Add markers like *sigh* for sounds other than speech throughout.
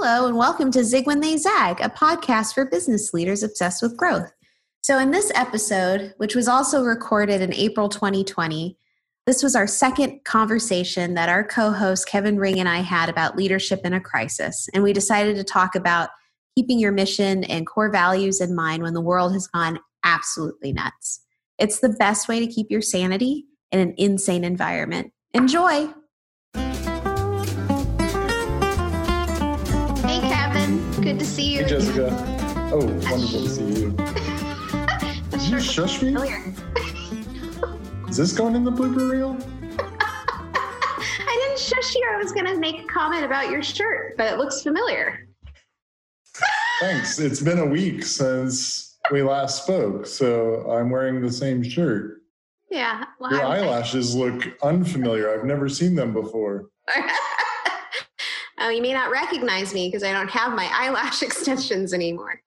Hello, and welcome to Zig When They Zag, a podcast for business leaders obsessed with growth. So, in this episode, which was also recorded in April 2020, this was our second conversation that our co host Kevin Ring and I had about leadership in a crisis. And we decided to talk about keeping your mission and core values in mind when the world has gone absolutely nuts. It's the best way to keep your sanity in an insane environment. Enjoy! Good to see you. Hey, Jessica. Oh, wonderful to see you. *laughs* Did you shush me? Is this going in the blooper reel? *laughs* I didn't shush you. I was going to make a comment about your shirt, but it looks familiar. Thanks. It's been a week since we last spoke, so I'm wearing the same shirt. Yeah. Well, Your I'm, eyelashes look unfamiliar. I've never seen them before. *laughs* You may not recognize me because I don't have my eyelash *laughs* extensions anymore.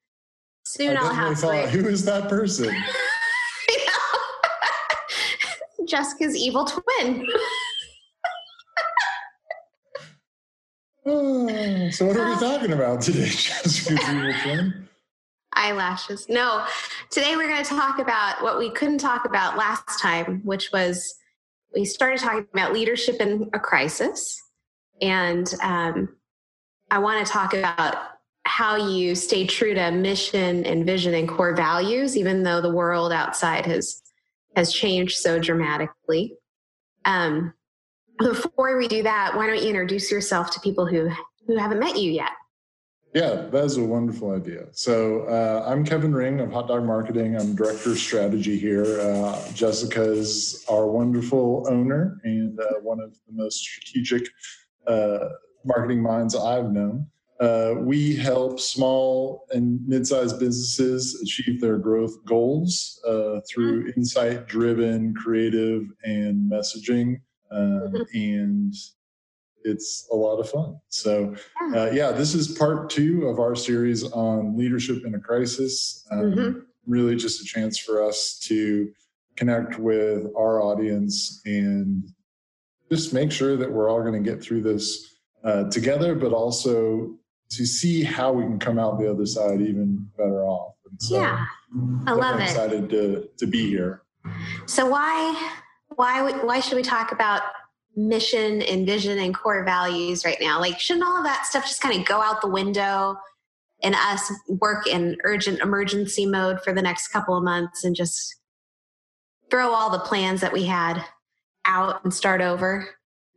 Soon I will have. Thought, who is that person? *laughs* Jessica's evil twin. oh, *sighs* so what are we uh, talking about today, *laughs* Jessica's evil twin? Eyelashes. No, today we're going to talk about what we couldn't talk about last time, which was we started talking about leadership in a crisis and um, I want to talk about how you stay true to mission and vision and core values, even though the world outside has has changed so dramatically. Um, before we do that, why don't you introduce yourself to people who who haven't met you yet? Yeah, that is a wonderful idea. So uh, I'm Kevin Ring of Hot Dog Marketing. I'm director of strategy here. Uh, Jessica is our wonderful owner and uh, one of the most strategic uh, marketing minds I've known. Uh, we help small and mid-sized businesses achieve their growth goals uh, through mm-hmm. insight-driven, creative, and messaging, um, mm-hmm. and it's a lot of fun. So, uh, yeah, this is part two of our series on leadership in a crisis. Um, mm-hmm. Really, just a chance for us to connect with our audience and just make sure that we're all going to get through this uh, together, but also to see how we can come out the other side even better off. So yeah, I love it. Excited to to be here. So why why why should we talk about mission and vision and core values right now? Like, shouldn't all of that stuff just kind of go out the window? and us work in urgent emergency mode for the next couple of months and just throw all the plans that we had out and start over?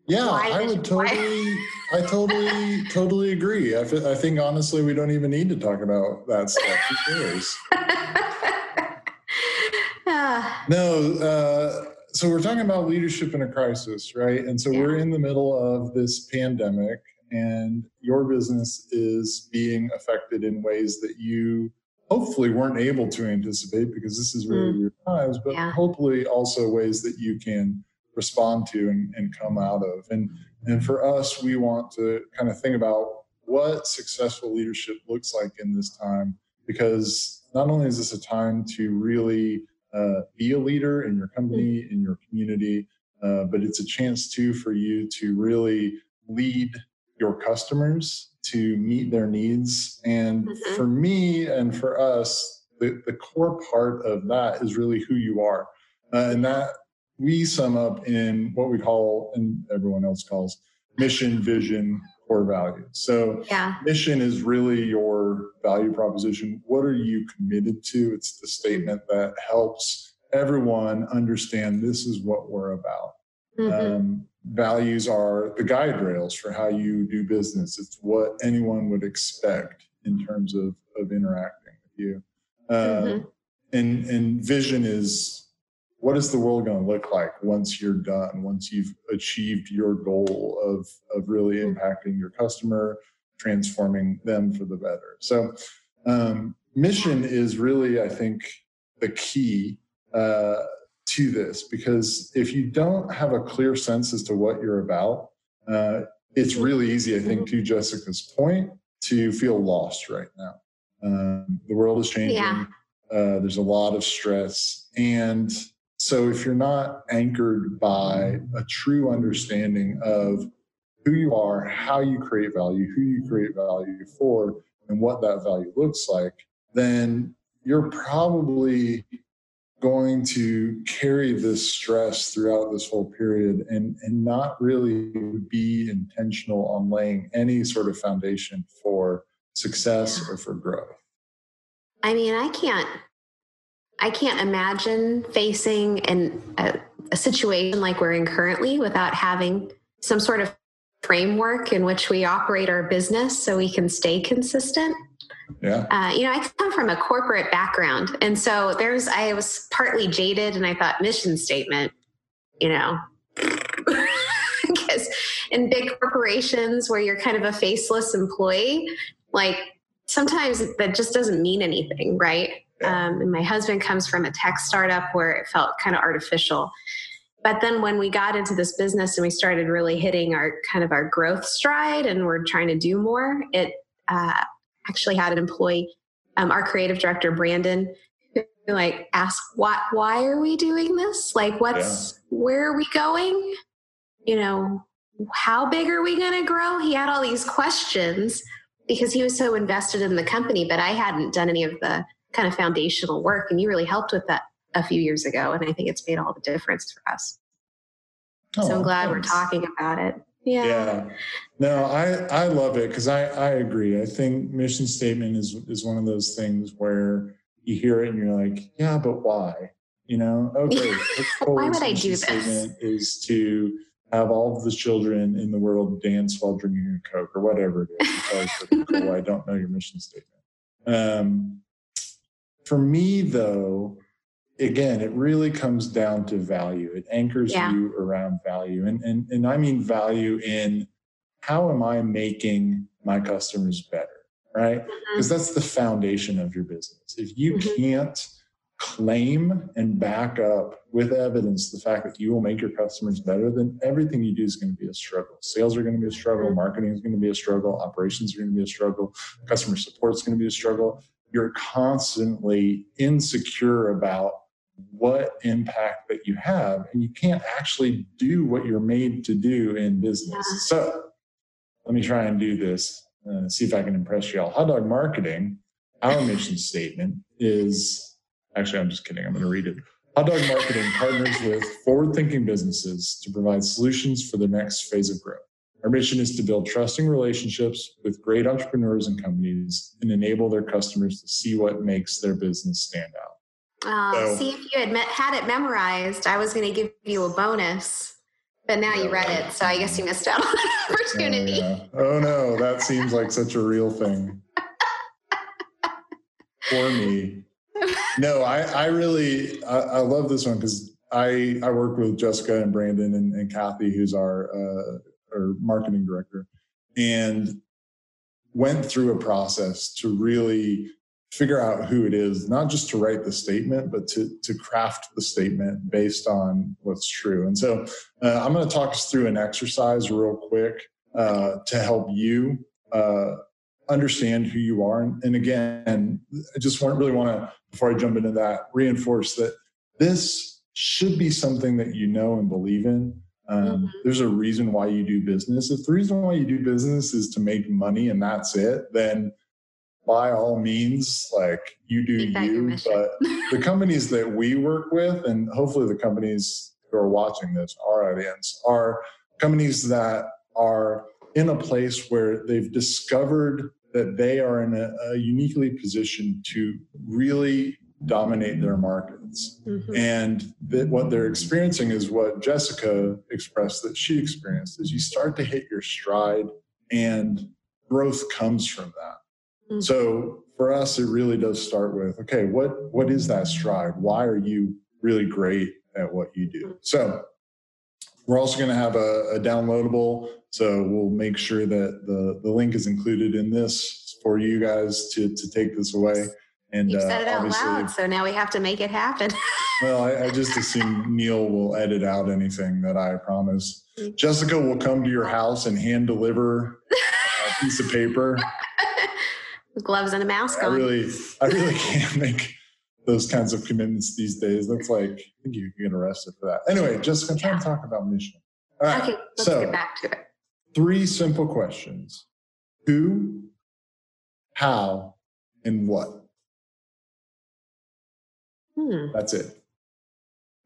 Yeah, I would totally, I totally, totally agree. I, f- I think honestly, we don't even need to talk about that stuff. Who cares? *laughs* no, uh, so we're talking about leadership in a crisis, right? And so yeah. we're in the middle of this pandemic, and your business is being affected in ways that you hopefully weren't able to anticipate because this is really mm. weird times, but yeah. hopefully also ways that you can respond to and, and come out of. And and for us, we want to kind of think about what successful leadership looks like in this time, because not only is this a time to really uh, be a leader in your company, in your community, uh, but it's a chance too for you to really lead your customers to meet their needs. And mm-hmm. for me and for us, the, the core part of that is really who you are. Uh, and that we sum up in what we call, and everyone else calls, mission, vision, core values. So, yeah. mission is really your value proposition. What are you committed to? It's the statement that helps everyone understand this is what we're about. Mm-hmm. Um, values are the guide rails for how you do business. It's what anyone would expect in terms of, of interacting with you. Uh, mm-hmm. and, and vision is what is the world going to look like once you're done once you've achieved your goal of of really impacting your customer transforming them for the better so um, mission is really i think the key uh, to this because if you don't have a clear sense as to what you're about uh, it's really easy i think to jessica's point to feel lost right now um, the world is changing yeah. uh, there's a lot of stress and so if you're not anchored by a true understanding of who you are, how you create value, who you create value for, and what that value looks like, then you're probably going to carry this stress throughout this whole period and, and not really be intentional on laying any sort of foundation for success or for growth. I mean, I can't I can't imagine facing an, a, a situation like we're in currently without having some sort of framework in which we operate our business so we can stay consistent. Yeah. Uh, you know, I come from a corporate background. And so there's, I was partly jaded and I thought mission statement, you know, *laughs* because in big corporations where you're kind of a faceless employee, like sometimes that just doesn't mean anything, right? Yeah. Um, and my husband comes from a tech startup where it felt kind of artificial. But then when we got into this business and we started really hitting our kind of our growth stride and we're trying to do more, it uh, actually had an employee, um, our creative director, Brandon, who like asked, "What? Why are we doing this? Like, what's yeah. where are we going? You know, how big are we going to grow?" He had all these questions because he was so invested in the company, but I hadn't done any of the kind of foundational work, and you really helped with that a few years ago, and I think it's made all the difference for us. Oh, so I'm glad thanks. we're talking about it. Yeah. Yeah. No, I I love it because I I agree. I think mission statement is is one of those things where you hear it and you're like, yeah, but why? You know, *laughs* okay. why would I do this? Is to have all of the children in the world dance while drinking a Coke or whatever it is. cool. I don't know your mission statement. Um, for me, though, again, it really comes down to value. It anchors yeah. you around value. And, and, and I mean value in how am I making my customers better, right? Because mm-hmm. that's the foundation of your business. If you mm-hmm. can't claim and back up with evidence the fact that you will make your customers better, then everything you do is going to be a struggle. Sales are going to be a struggle, mm-hmm. marketing is going to be a struggle, operations are going to be a struggle, customer support is going to be a struggle. You're constantly insecure about what impact that you have and you can't actually do what you're made to do in business. Yeah. so let me try and do this uh, see if i can impress you all hot dog marketing our mission statement is actually i'm just kidding i'm going to read it. Hot dog marketing partners with forward-thinking businesses to provide solutions for the next phase of growth our mission is to build trusting relationships with great entrepreneurs and companies and enable their customers to see what makes their business stand out uh, so, see if you had met, had it memorized, I was going to give you a bonus, but now you read it, so I guess you missed out on that *laughs* opportunity. Oh, yeah. oh no, that seems like such a real thing for me. No, I, I really I, I love this one because I I work with Jessica and Brandon and, and Kathy, who's our uh, our marketing director, and went through a process to really figure out who it is, not just to write the statement, but to, to craft the statement based on what's true. And so uh, I'm going to talk us through an exercise real quick uh, to help you uh, understand who you are. And, and again, I just want, really want to, before I jump into that, reinforce that this should be something that you know and believe in. Um, mm-hmm. There's a reason why you do business. If the reason why you do business is to make money and that's it, then by all means, like you do you. But *laughs* the companies that we work with, and hopefully the companies who are watching this, our audience, are companies that are in a place where they've discovered that they are in a, a uniquely positioned to really dominate their markets. Mm-hmm. And that what they're experiencing is what Jessica expressed that she experienced is you start to hit your stride and growth comes from that. Mm-hmm. So for us, it really does start with okay, what what is that stride? Why are you really great at what you do? Mm-hmm. So we're also going to have a, a, downloadable. So we'll make sure that the the link is included in this for you guys to to take this away. And you said uh, it out loud, so now we have to make it happen. *laughs* well, I, I, just assume Neil will edit out anything that I promise. Mm-hmm. Jessica will come to your house and hand deliver a *laughs* piece of paper gloves and a mask I on. really, I really can't make those kinds of commitments these days. That's like, I think you can get arrested for that. Anyway, Jessica, I'm trying to talk about mission. All right. Okay, let's so, get back to it. three simple questions who, how, and what. Hmm. That's it.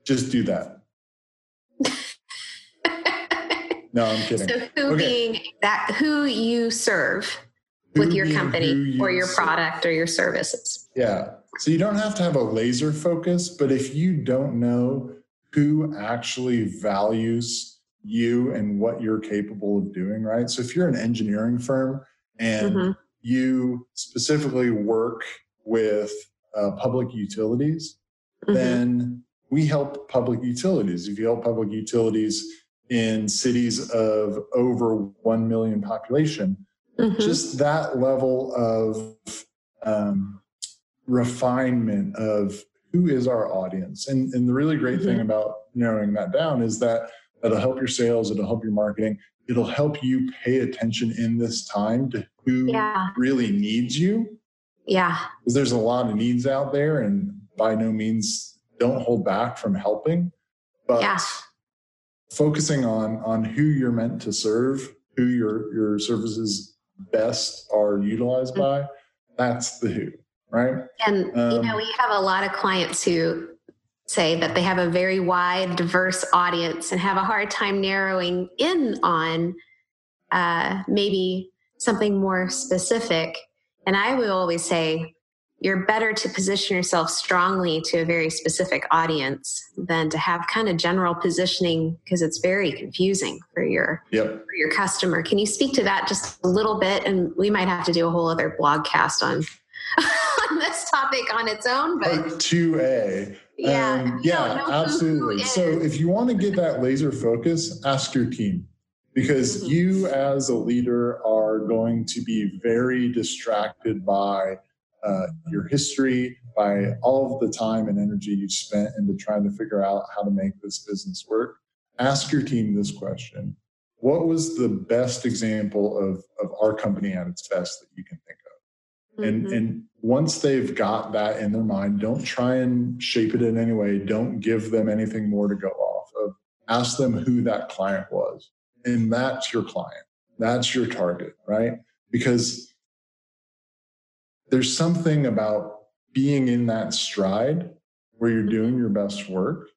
Just do that. *laughs* no, I'm kidding. So who okay. being that who you serve who with your company you or your serve. product or your services. Yeah. So you don't have to have a laser focus, but if you don't know who actually values you and what you're capable of doing, right? So if you're an engineering firm and mm-hmm. you specifically work with uh, public utilities, mm-hmm. then we help public utilities. If you help public utilities in cities of over 1 million population, mm-hmm. just that level of um, refinement of who is our audience. And, and the really great thing mm-hmm. about narrowing that down is that it'll help your sales, it'll help your marketing, it'll help you pay attention in this time to who yeah. really needs you. Yeah. Because there's a lot of needs out there, and by no means don't hold back from helping. But yeah. focusing on on who you're meant to serve, who your your services best are utilized mm-hmm. by, that's the who, right? And um, you know, we have a lot of clients who say that they have a very wide, diverse audience and have a hard time narrowing in on uh, maybe something more specific. And I will always say, you're better to position yourself strongly to a very specific audience than to have kind of general positioning because it's very confusing for your yep. for your customer. Can you speak to that just a little bit? And we might have to do a whole other blog cast on *laughs* on this topic on its own. But two A. Yeah, um, yeah, absolutely. So if you want to get that laser focus, ask your team because mm-hmm. you as a leader are going to be very distracted by uh, your history, by all of the time and energy you've spent into trying to figure out how to make this business work. Ask your team this question What was the best example of, of our company at its best that you can think of? Mm-hmm. And, and once they've got that in their mind, don't try and shape it in any way. Don't give them anything more to go off of. Ask them who that client was. And that's your client. That's your target, right? Because there's something about being in that stride where you're doing your best work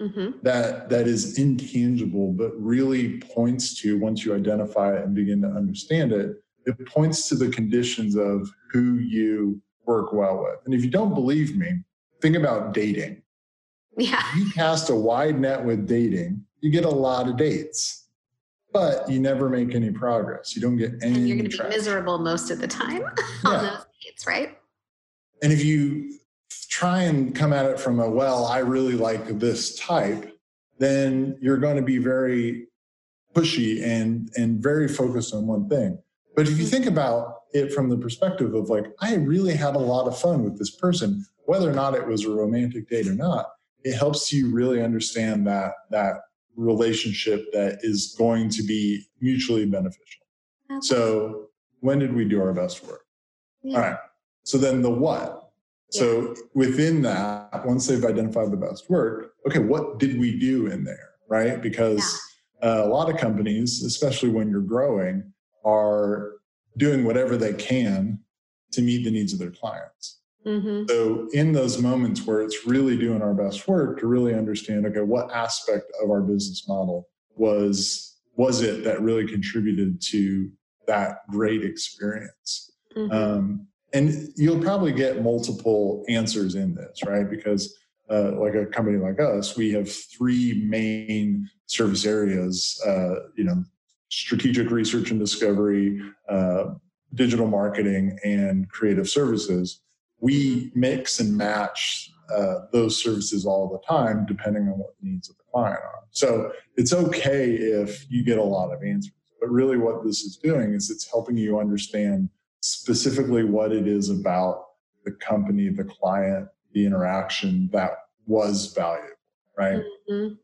mm-hmm. that that is intangible but really points to once you identify it and begin to understand it it points to the conditions of who you work well with. And if you don't believe me, think about dating. Yeah. If you cast a wide net with dating, you get a lot of dates, but you never make any progress. You don't get any. And you're going to be miserable most of the time *laughs* on those dates, right? And if you try and come at it from a, well, I really like this type, then you're going to be very pushy and and very focused on one thing. But if you mm-hmm. think about it from the perspective of like, I really had a lot of fun with this person, whether or not it was a romantic date or not, it helps you really understand that that relationship that is going to be mutually beneficial. Okay. So when did we do our best work? Yeah. All right. So then the what? Yeah. So within that, once they've identified the best work, okay, what did we do in there? Right? Because yeah. uh, a lot of companies, especially when you're growing, are doing whatever they can to meet the needs of their clients. Mm-hmm. So, in those moments where it's really doing our best work to really understand, okay, what aspect of our business model was was it that really contributed to that great experience? Mm-hmm. Um, and you'll probably get multiple answers in this, right? Because uh, like a company like us, we have three main service areas. Uh, you know, strategic research and discovery, uh, digital marketing, and creative services, we mix and match uh, those services all the time, depending on what the needs of the client are. So it's okay if you get a lot of answers, but really what this is doing is it's helping you understand specifically what it is about the company, the client, the interaction that was valuable, right? Mm-hmm.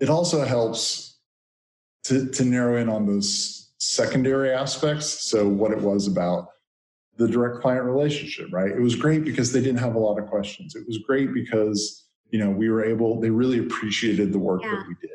It also helps to, to narrow in on those secondary aspects. So, what it was about the direct client relationship, right? It was great because they didn't have a lot of questions. It was great because, you know, we were able, they really appreciated the work yeah. that we did.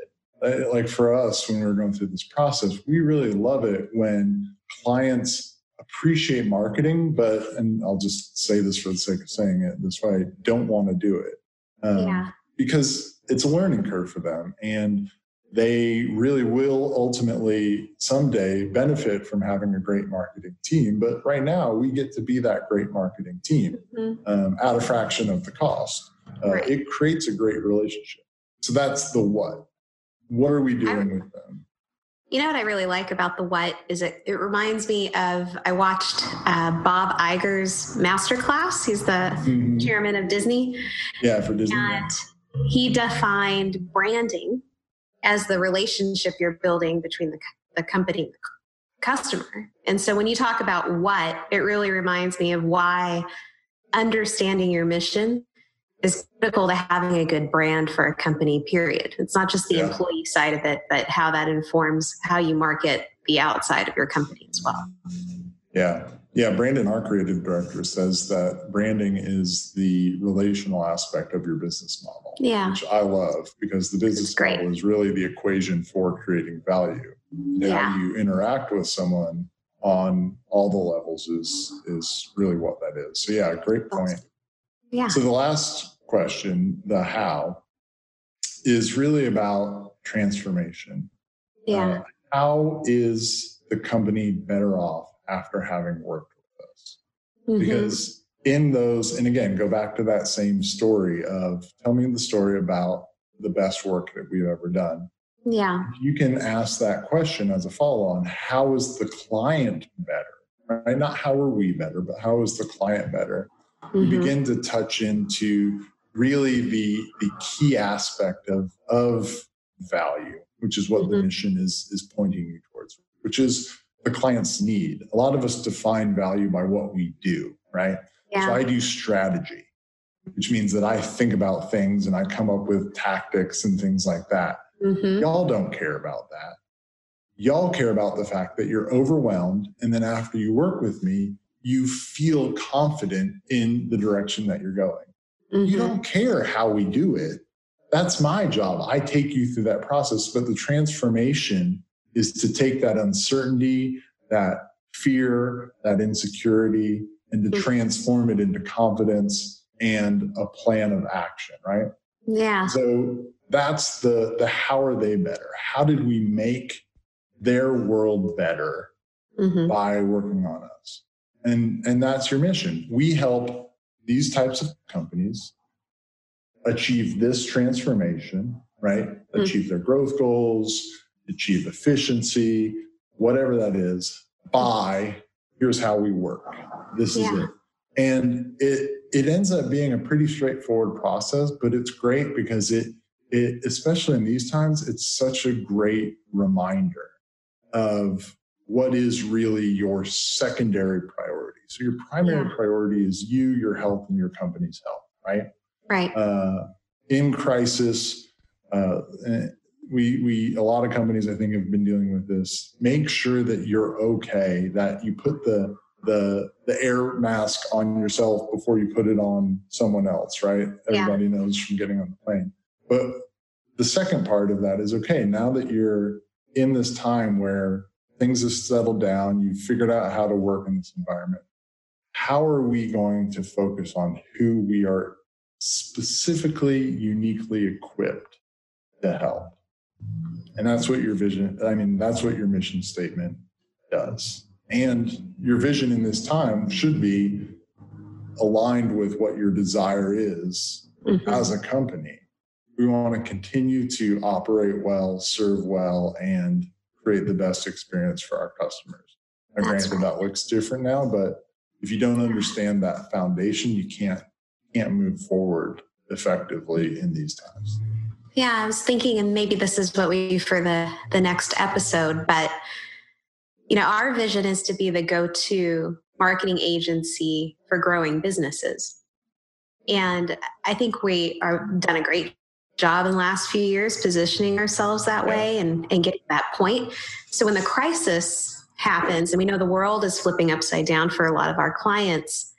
like for us when we were going through this process, we really love it when clients appreciate marketing, but and I'll just say this for the sake of saying it this way, don't want to do it. Um, yeah. Because it's a learning curve for them. And they really will ultimately someday benefit from having a great marketing team. But right now, we get to be that great marketing team mm-hmm. um, at a fraction of the cost. Uh, right. It creates a great relationship. So that's the what. What are we doing I, with them? You know what I really like about the what is it? It reminds me of I watched uh, Bob Iger's masterclass. He's the mm-hmm. chairman of Disney. Yeah, for Disney. And he defined branding as the relationship you're building between the, the company and the customer. And so when you talk about what, it really reminds me of why understanding your mission is critical to having a good brand for a company, period. It's not just the yeah. employee side of it, but how that informs how you market the outside of your company as well. Yeah. Yeah. Brandon, our creative director, says that branding is the relational aspect of your business model. Yeah. Which I love because the business model is really the equation for creating value. Yeah. How you interact with someone on all the levels is is really what that is. So yeah, great point. Yeah. So the last question, the how, is really about transformation. Yeah. Uh, how is the company better off after having worked with us? Mm-hmm. Because in those, and again, go back to that same story of tell me the story about the best work that we've ever done. Yeah. You can ask that question as a follow on how is the client better? Right? Not how are we better, but how is the client better? mm-hmm. begin to touch into really the the key aspect of of value, which is what mm-hmm. the mission is is pointing you towards, which is the client's need. A lot of us define value by what we do, right? Yeah. So I do strategy, which means that I think about things and I come up with tactics and things like that. Mm-hmm. Y'all don't care about that. Y'all care about the fact that you're overwhelmed. And then after you work with me, you feel confident in the direction that you're going. Mm-hmm. You don't care how we do it. That's my job. I take you through that process. But the transformation is to take that uncertainty, that fear, that insecurity, and to mm-hmm. transform it into confidence and a plan of action, right? Yeah. So that's the the how are they better? How did we make their world better mm-hmm. by working on us? and and that's your mission we help these types of companies achieve this transformation right mm-hmm. achieve their growth goals achieve efficiency whatever that is by here's how we work this yeah. is it and it it ends up being a pretty straightforward process but it's great because it it especially in these times it's such a great reminder of what is really your secondary priority. So your primary yeah. priority is you, your health, and your company's health, right? Right. Uh, in crisis, uh, we we a lot of companies I think have been dealing with this. Make sure that you're okay. That you put the the the air mask on yourself before you put it on someone else, right? Everybody yeah. knows from getting on the plane. But the second part of that is okay. Now that you're in this time where things have settled down, you've figured out how to work in this environment. How are we going to focus on who we are specifically, uniquely equipped to help? And that's what your vision, I mean, that's what your mission statement does. And your vision in this time should be aligned with what your desire is mm-hmm. as a company. We want to continue to operate well, serve well, and create the best experience for our customers. And granted, right. that looks different now, but if you don't understand that foundation, you can't can't move forward effectively in these times. Yeah, I was thinking, and maybe this is what we do for the the next episode, but you know, our vision is to be the go-to marketing agency for growing businesses. And I think we are done a great job in the last few years positioning ourselves that way and, and getting that point. So when the crisis happens, and we know the world is flipping upside down for a lot of our clients,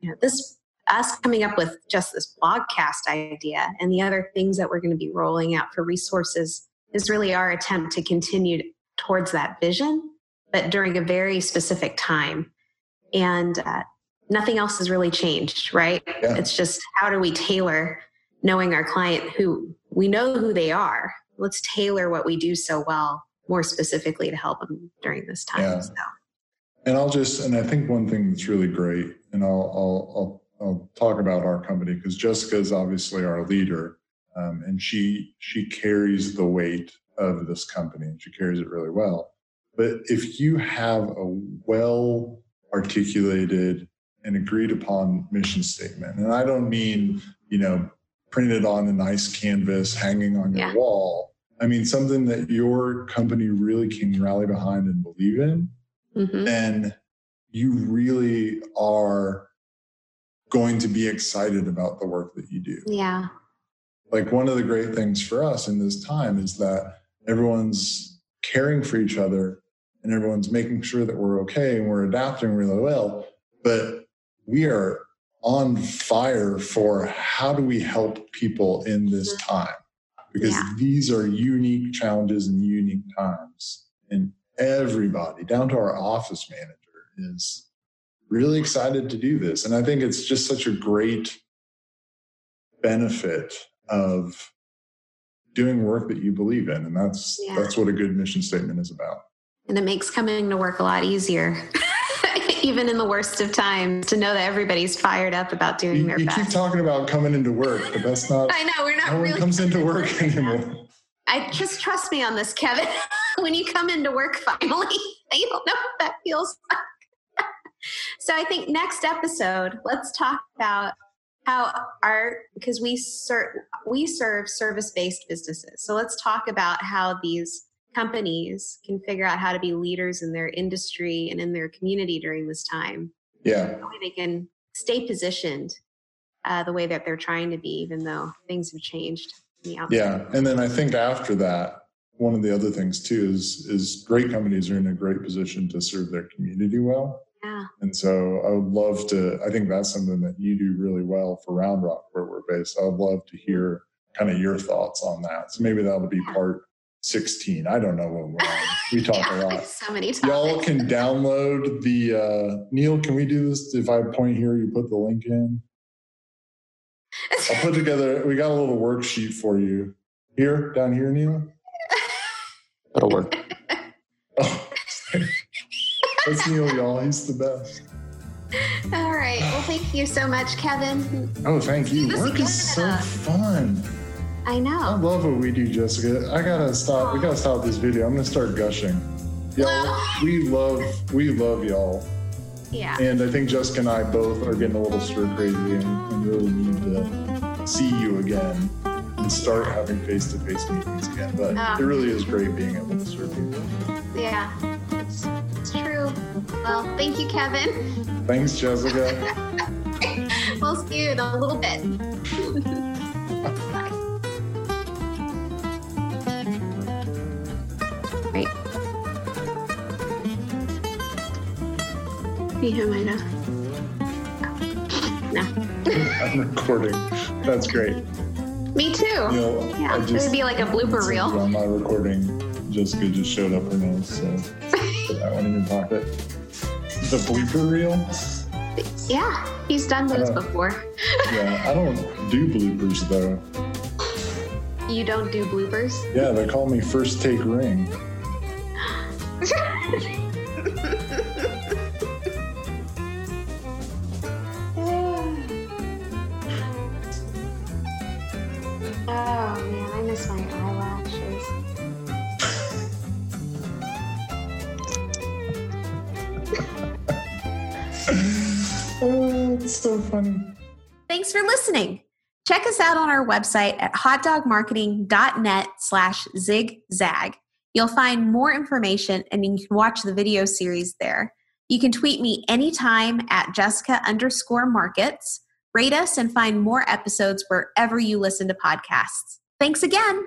you know, this us coming up with just this blogcast idea and the other things that we're going to be rolling out for resources is really our attempt to continue towards that vision, but during a very specific time. And uh, nothing else has really changed, right? Yeah. It's just how do we tailor knowing our client who we know who they are. Let's tailor what we do so well more specifically to help them during this time. Yeah. So. And I'll just, and I think one thing that's really great, and I'll, I'll, I'll, I'll talk about our company because Jessica is obviously our leader, um, and she she carries the weight of this company. And she carries it really well. But if you have a well articulated and agreed upon mission statement, and I don't mean you know printed on a nice canvas hanging on your yeah. wall. I mean something that your company really can rally behind and believe in. Mm-hmm. Then you really are going to be excited about the work that you do. Yeah. Like one of the great things for us in this time is that everyone's caring for each other and everyone's making sure that we're okay and we're adapting really well. But we are on fire for how do we help people in this mm-hmm. time? Because yeah. these are unique challenges and unique times. And everybody, down to our office manager, is really excited to do this. And I think it's just such a great benefit of doing work that you believe in. And that's yeah. that's what a good mission statement is about. And it makes coming to work a lot easier. *laughs* Even in the worst of times, to know that everybody's fired up about doing you, their you best. You keep talking about coming into work, but that's *laughs* not. I know we're not. No really one comes into work anymore. I just trust me on this, Kevin. *laughs* when you come into work finally, you don't know what that feels like. So I think next episode, let's talk about how our because we serve we serve service based businesses. So let's talk about how these companies can figure out how to be leaders in their industry and in their community during this time. Yeah, they can stay positioned uh, the way that they're trying to be, even though things have changed. Yeah, and then I think after that, one of the other things too is is great companies are in a great position to serve their community well. Yeah. And so I would love to. I think that's something that you do really well for Round Rock, where we're based. I would love to hear kind of your thoughts on that. So maybe that'll be part 16. I don't know when we're on. We talk *laughs* yeah, a lot. So many times. Y'all can download the uh, Neil. Can we do this? If I point here, you put the link in. I'll put *laughs* together. We got a little worksheet for you here, down here, Neil. *laughs* That'll work. That's Neil, y'all. He's the best. All right. Well, thank you so much, Kevin. Oh, thank you. Work is so fun. I know. I love what we do, Jessica. I gotta stop. Aww. We gotta stop this video. I'm gonna start gushing. Y'all, we love, we love y'all. Yeah. And I think Jessica and I both are getting a little stir crazy and, and really need to see you again and start having face to face meetings again. But oh. it really is great being able to serve people. Yeah, it's, it's true. Well, thank you, Kevin. Thanks, Jessica. *laughs* we'll see you in a little bit. right. Can you hear my now? No. I'm recording. That's great. Me too. You know, yeah, just, it would be like a blooper reel. On my recording, Jessica just showed up her nose, so put that one in your pocket. The blooper reel. Yeah, he's done those before. yeah, I don't do bloopers though. You don't do bloopers? Yeah, they call me first take ring. *laughs* Thanks for listening. Check us out on our website at hotdogmarketing.net slash zigzag. You'll find more information and you can watch the video series there. You can tweet me anytime at Jessica underscore markets. Rate us and find more episodes wherever you listen to podcasts. Thanks again.